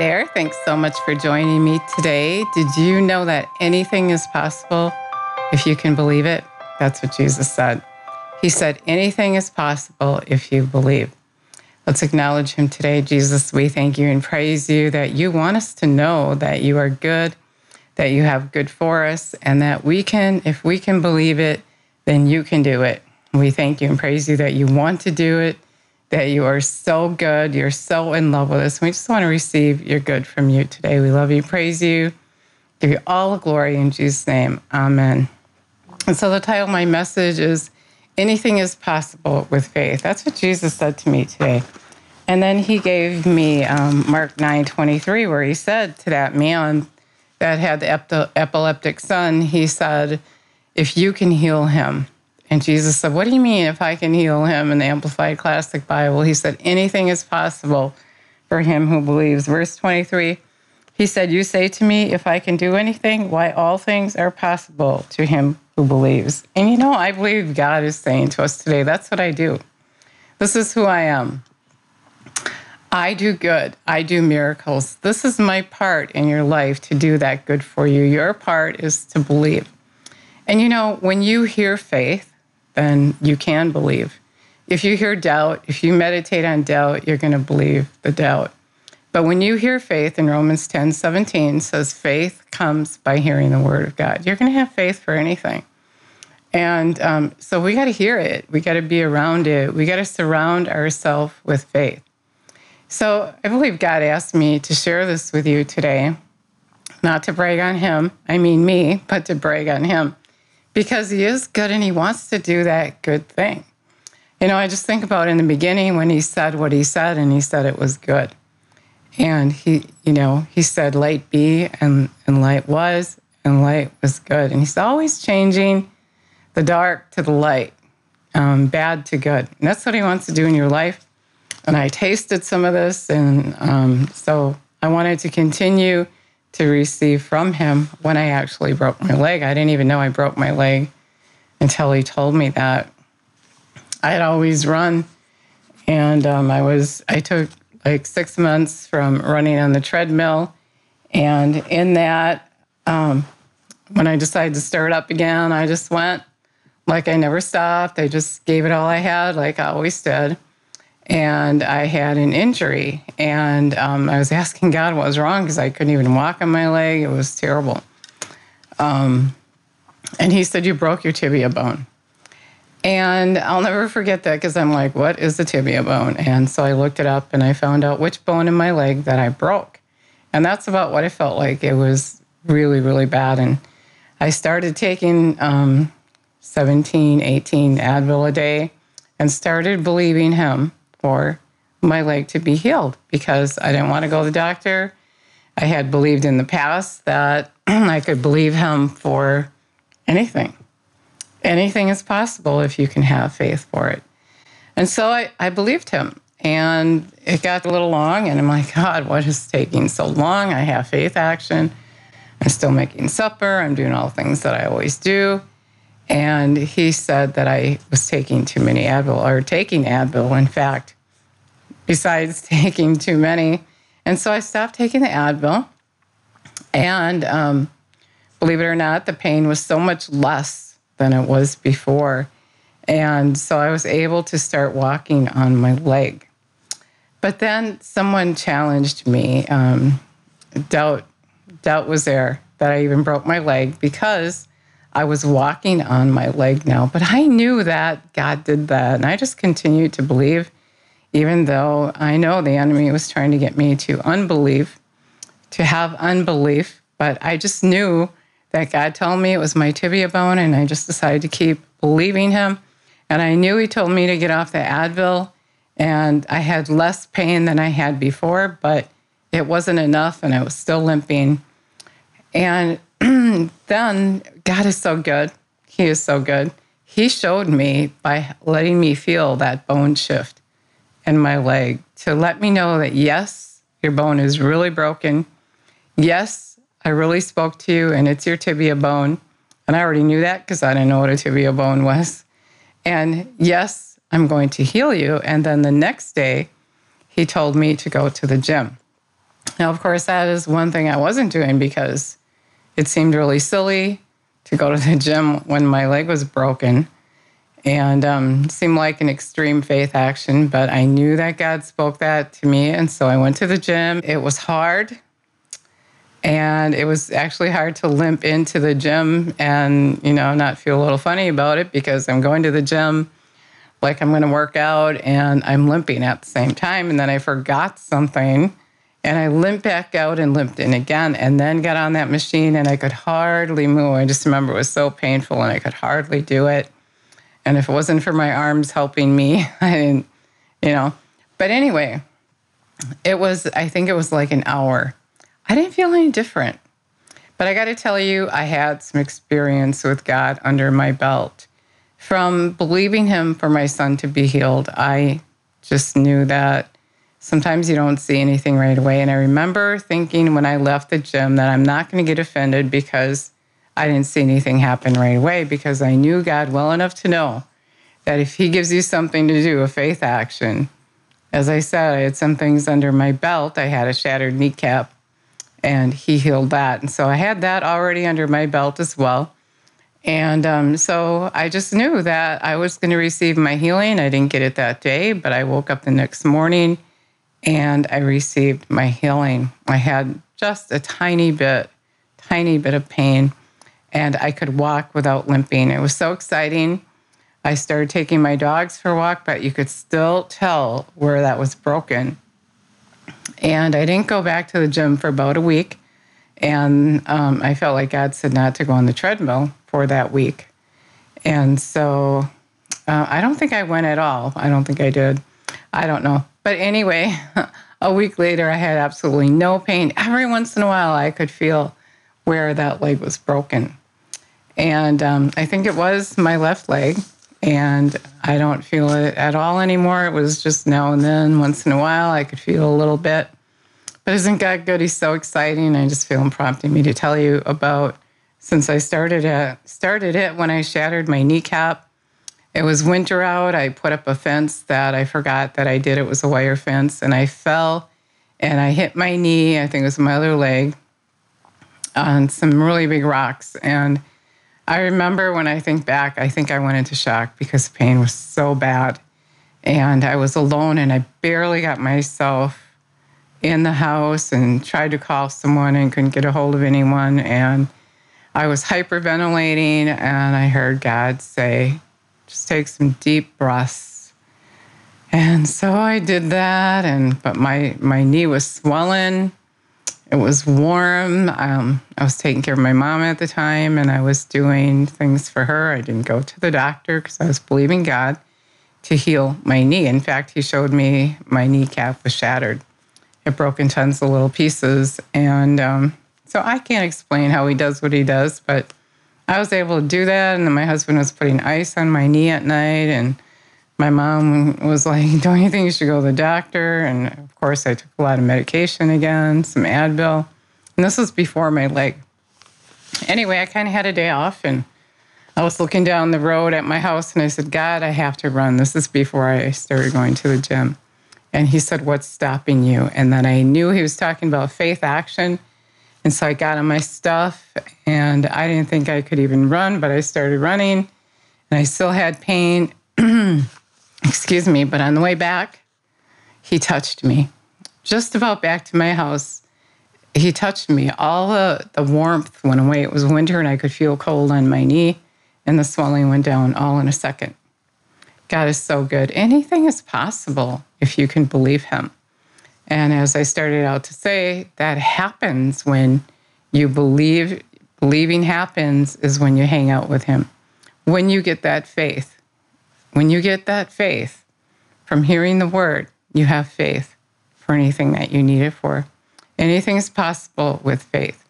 there. Thanks so much for joining me today. Did you know that anything is possible if you can believe it? That's what Jesus said. He said, anything is possible if you believe. Let's acknowledge him today. Jesus, we thank you and praise you that you want us to know that you are good, that you have good for us, and that we can, if we can believe it, then you can do it. We thank you and praise you that you want to do it that you are so good. You're so in love with us. We just want to receive your good from you today. We love you, praise you, give you all the glory in Jesus' name. Amen. And so the title of my message is Anything is Possible with Faith. That's what Jesus said to me today. And then he gave me um, Mark 9 23, where he said to that man that had the epileptic son, he said, If you can heal him, and Jesus said, What do you mean if I can heal him? In the Amplified Classic Bible, he said, Anything is possible for him who believes. Verse 23, he said, You say to me, If I can do anything, why all things are possible to him who believes. And you know, I believe God is saying to us today, That's what I do. This is who I am. I do good. I do miracles. This is my part in your life to do that good for you. Your part is to believe. And you know, when you hear faith, then you can believe. If you hear doubt, if you meditate on doubt, you're going to believe the doubt. But when you hear faith in Romans 10 17 says faith comes by hearing the word of God. You're going to have faith for anything. And um, so we got to hear it. We got to be around it. We got to surround ourselves with faith. So I believe God asked me to share this with you today, not to brag on him, I mean me, but to brag on him because he is good and he wants to do that good thing. You know, I just think about in the beginning when he said what he said and he said it was good. And he, you know, he said light be and, and light was and light was good. And he's always changing the dark to the light, um, bad to good. And that's what he wants to do in your life. And I tasted some of this. And um, so I wanted to continue to receive from him when I actually broke my leg. I didn't even know I broke my leg until he told me that. I had always run, and um, I was I took like six months from running on the treadmill, and in that, um, when I decided to start up again, I just went like I never stopped. I just gave it all I had, like I always did and I had an injury. And um, I was asking God what was wrong because I couldn't even walk on my leg. It was terrible. Um, and He said, You broke your tibia bone. And I'll never forget that because I'm like, What is the tibia bone? And so I looked it up and I found out which bone in my leg that I broke. And that's about what I felt like. It was really, really bad. And I started taking um, 17, 18 Advil a day and started believing him for my leg to be healed because I didn't want to go to the doctor. I had believed in the past that I could believe him for anything. Anything is possible if you can have faith for it. And so I, I believed him. And it got a little long, and I'm like, God, what is taking so long? I have faith action. I'm still making supper. I'm doing all the things that I always do. And he said that I was taking too many Advil or taking Advil, in fact, besides taking too many. And so I stopped taking the Advil. And um, believe it or not, the pain was so much less than it was before. And so I was able to start walking on my leg. But then someone challenged me. Um, doubt, doubt was there that I even broke my leg because I was walking on my leg now, but I knew that God did that. And I just continued to believe, even though I know the enemy was trying to get me to unbelief, to have unbelief. But I just knew that God told me it was my tibia bone, and I just decided to keep believing Him. And I knew He told me to get off the Advil, and I had less pain than I had before, but it wasn't enough, and I was still limping. And then God is so good. He is so good. He showed me by letting me feel that bone shift in my leg to let me know that yes, your bone is really broken. Yes, I really spoke to you and it's your tibia bone. And I already knew that because I didn't know what a tibia bone was. And yes, I'm going to heal you. And then the next day, he told me to go to the gym. Now, of course, that is one thing I wasn't doing because it seemed really silly to go to the gym when my leg was broken and um, seemed like an extreme faith action. But I knew that God spoke that to me. And so I went to the gym. It was hard. And it was actually hard to limp into the gym and, you know, not feel a little funny about it because I'm going to the gym like I'm going to work out and I'm limping at the same time. And then I forgot something and I limped back out and limped in again and then got on that machine and I could hardly move. I just remember it was so painful and I could hardly do it. And if it wasn't for my arms helping me, I didn't, you know. But anyway, it was, I think it was like an hour. I didn't feel any different. But I got to tell you, I had some experience with God under my belt. From believing Him for my son to be healed, I just knew that sometimes you don't see anything right away. And I remember thinking when I left the gym that I'm not going to get offended because I didn't see anything happen right away because I knew God well enough to know that if He gives you something to do, a faith action, as I said, I had some things under my belt. I had a shattered kneecap and He healed that. And so I had that already under my belt as well. And um, so I just knew that I was going to receive my healing. I didn't get it that day, but I woke up the next morning and I received my healing. I had just a tiny bit, tiny bit of pain, and I could walk without limping. It was so exciting. I started taking my dogs for a walk, but you could still tell where that was broken. And I didn't go back to the gym for about a week. And um, I felt like God said not to go on the treadmill for that week. And so uh, I don't think I went at all. I don't think I did. I don't know. But anyway, a week later, I had absolutely no pain. Every once in a while, I could feel where that leg was broken. And um, I think it was my left leg. And I don't feel it at all anymore. It was just now and then, once in a while, I could feel a little bit. But isn't God good? He's so exciting. I just feel him prompting me to tell you about since I started it, started it when I shattered my kneecap it was winter out. I put up a fence that I forgot that I did. It was a wire fence, and I fell and I hit my knee, I think it was my other leg, on some really big rocks. And I remember when I think back, I think I went into shock because pain was so bad. And I was alone and I barely got myself in the house and tried to call someone and couldn't get a hold of anyone. And I was hyperventilating and I heard God say, just take some deep breaths. And so I did that, and but my my knee was swollen. It was warm. Um, I was taking care of my mom at the time, and I was doing things for her. I didn't go to the doctor because I was believing God to heal my knee. In fact, he showed me my kneecap was shattered. It broke in tons of little pieces, and um, so I can't explain how he does what he does, but I was able to do that. And then my husband was putting ice on my knee at night. And my mom was like, Don't you think you should go to the doctor? And of course, I took a lot of medication again, some Advil. And this was before my leg. Anyway, I kind of had a day off and I was looking down the road at my house and I said, God, I have to run. This is before I started going to the gym. And he said, What's stopping you? And then I knew he was talking about faith action. And so I got on my stuff and I didn't think I could even run, but I started running and I still had pain. Excuse me. But on the way back, he touched me. Just about back to my house, he touched me. All the, the warmth went away. It was winter and I could feel cold on my knee and the swelling went down all in a second. God is so good. Anything is possible if you can believe him. And as I started out to say, that happens when you believe, believing happens is when you hang out with Him. When you get that faith, when you get that faith from hearing the word, you have faith for anything that you need it for. Anything is possible with faith.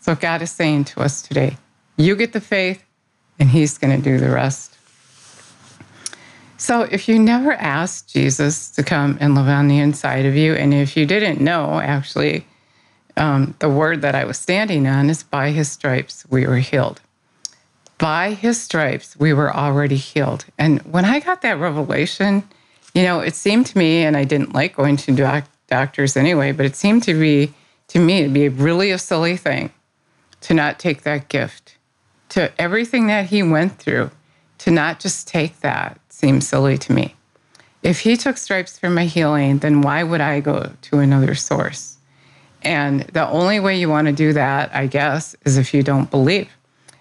So God is saying to us today, you get the faith, and He's going to do the rest. So, if you never asked Jesus to come and live on the inside of you, and if you didn't know, actually, um, the word that I was standing on is by his stripes we were healed. By his stripes we were already healed. And when I got that revelation, you know, it seemed to me, and I didn't like going to doc- doctors anyway, but it seemed to be, to me, to be really a silly thing to not take that gift. To everything that he went through, to not just take that seems silly to me. If he took stripes for my healing, then why would I go to another source? And the only way you want to do that, I guess, is if you don't believe.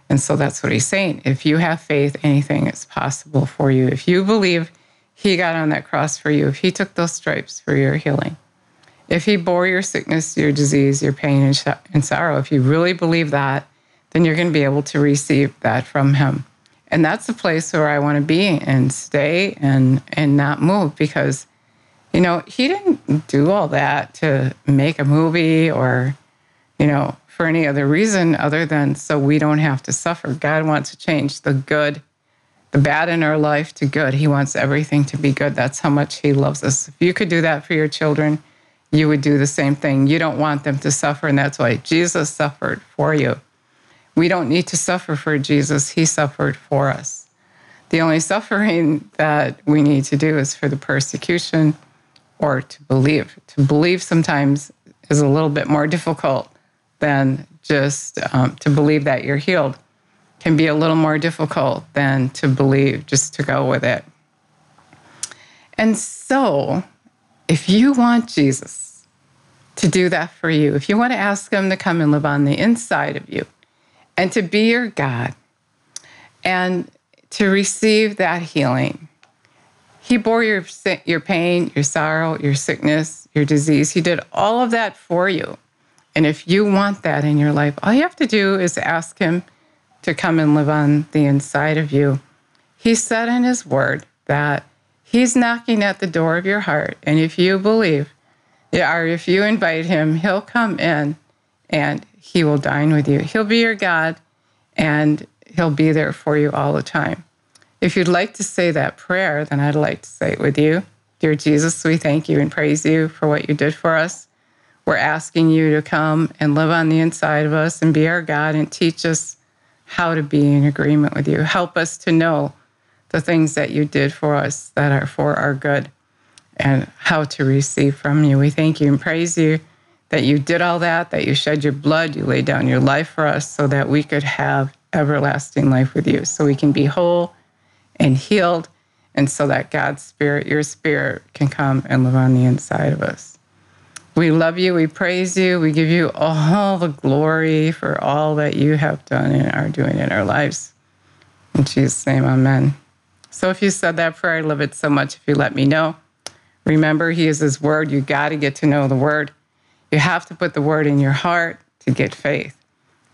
And so that's what he's saying. If you have faith, anything is possible for you. If you believe he got on that cross for you, if he took those stripes for your healing, if he bore your sickness, your disease, your pain, and, sh- and sorrow, if you really believe that, then you're going to be able to receive that from him. And that's the place where I want to be and stay and, and not move because, you know, he didn't do all that to make a movie or, you know, for any other reason other than so we don't have to suffer. God wants to change the good, the bad in our life to good. He wants everything to be good. That's how much He loves us. If you could do that for your children, you would do the same thing. You don't want them to suffer, and that's why Jesus suffered for you. We don't need to suffer for Jesus, He suffered for us. The only suffering that we need to do is for the persecution or to believe. To believe sometimes is a little bit more difficult than just um, to believe that you're healed can be a little more difficult than to believe just to go with it. And so, if you want Jesus to do that for you, if you want to ask Him to come and live on the inside of you and to be your God and to receive that healing, He bore your, your pain, your sorrow, your sickness, your disease. He did all of that for you. And if you want that in your life, all you have to do is ask Him to come and live on the inside of you. He said in His Word that He's knocking at the door of your heart. And if you believe, or if you invite Him, He'll come in and He will dine with you. He'll be your God and He'll be there for you all the time. If you'd like to say that prayer, then I'd like to say it with you. Dear Jesus, we thank you and praise you for what you did for us. We're asking you to come and live on the inside of us and be our God and teach us how to be in agreement with you. Help us to know the things that you did for us that are for our good and how to receive from you. We thank you and praise you that you did all that, that you shed your blood, you laid down your life for us so that we could have everlasting life with you, so we can be whole and healed, and so that God's Spirit, your Spirit, can come and live on the inside of us. We love you. We praise you. We give you all the glory for all that you have done and are doing in our lives. In Jesus' name, amen. So if you said that prayer, I love it so much if you let me know. Remember, He is His Word. You got to get to know the Word. You have to put the Word in your heart to get faith,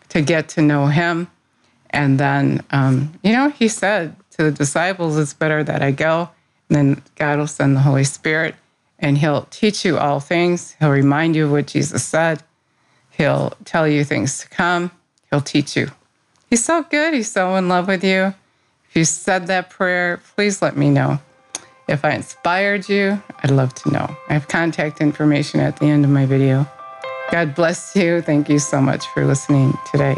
to get to know Him. And then, um, you know, He said to the disciples, It's better that I go. And then God will send the Holy Spirit and he'll teach you all things. He'll remind you of what Jesus said. He'll tell you things to come. He'll teach you. He's so good. He's so in love with you. If you said that prayer, please let me know. If I inspired you, I'd love to know. I have contact information at the end of my video. God bless you. Thank you so much for listening today.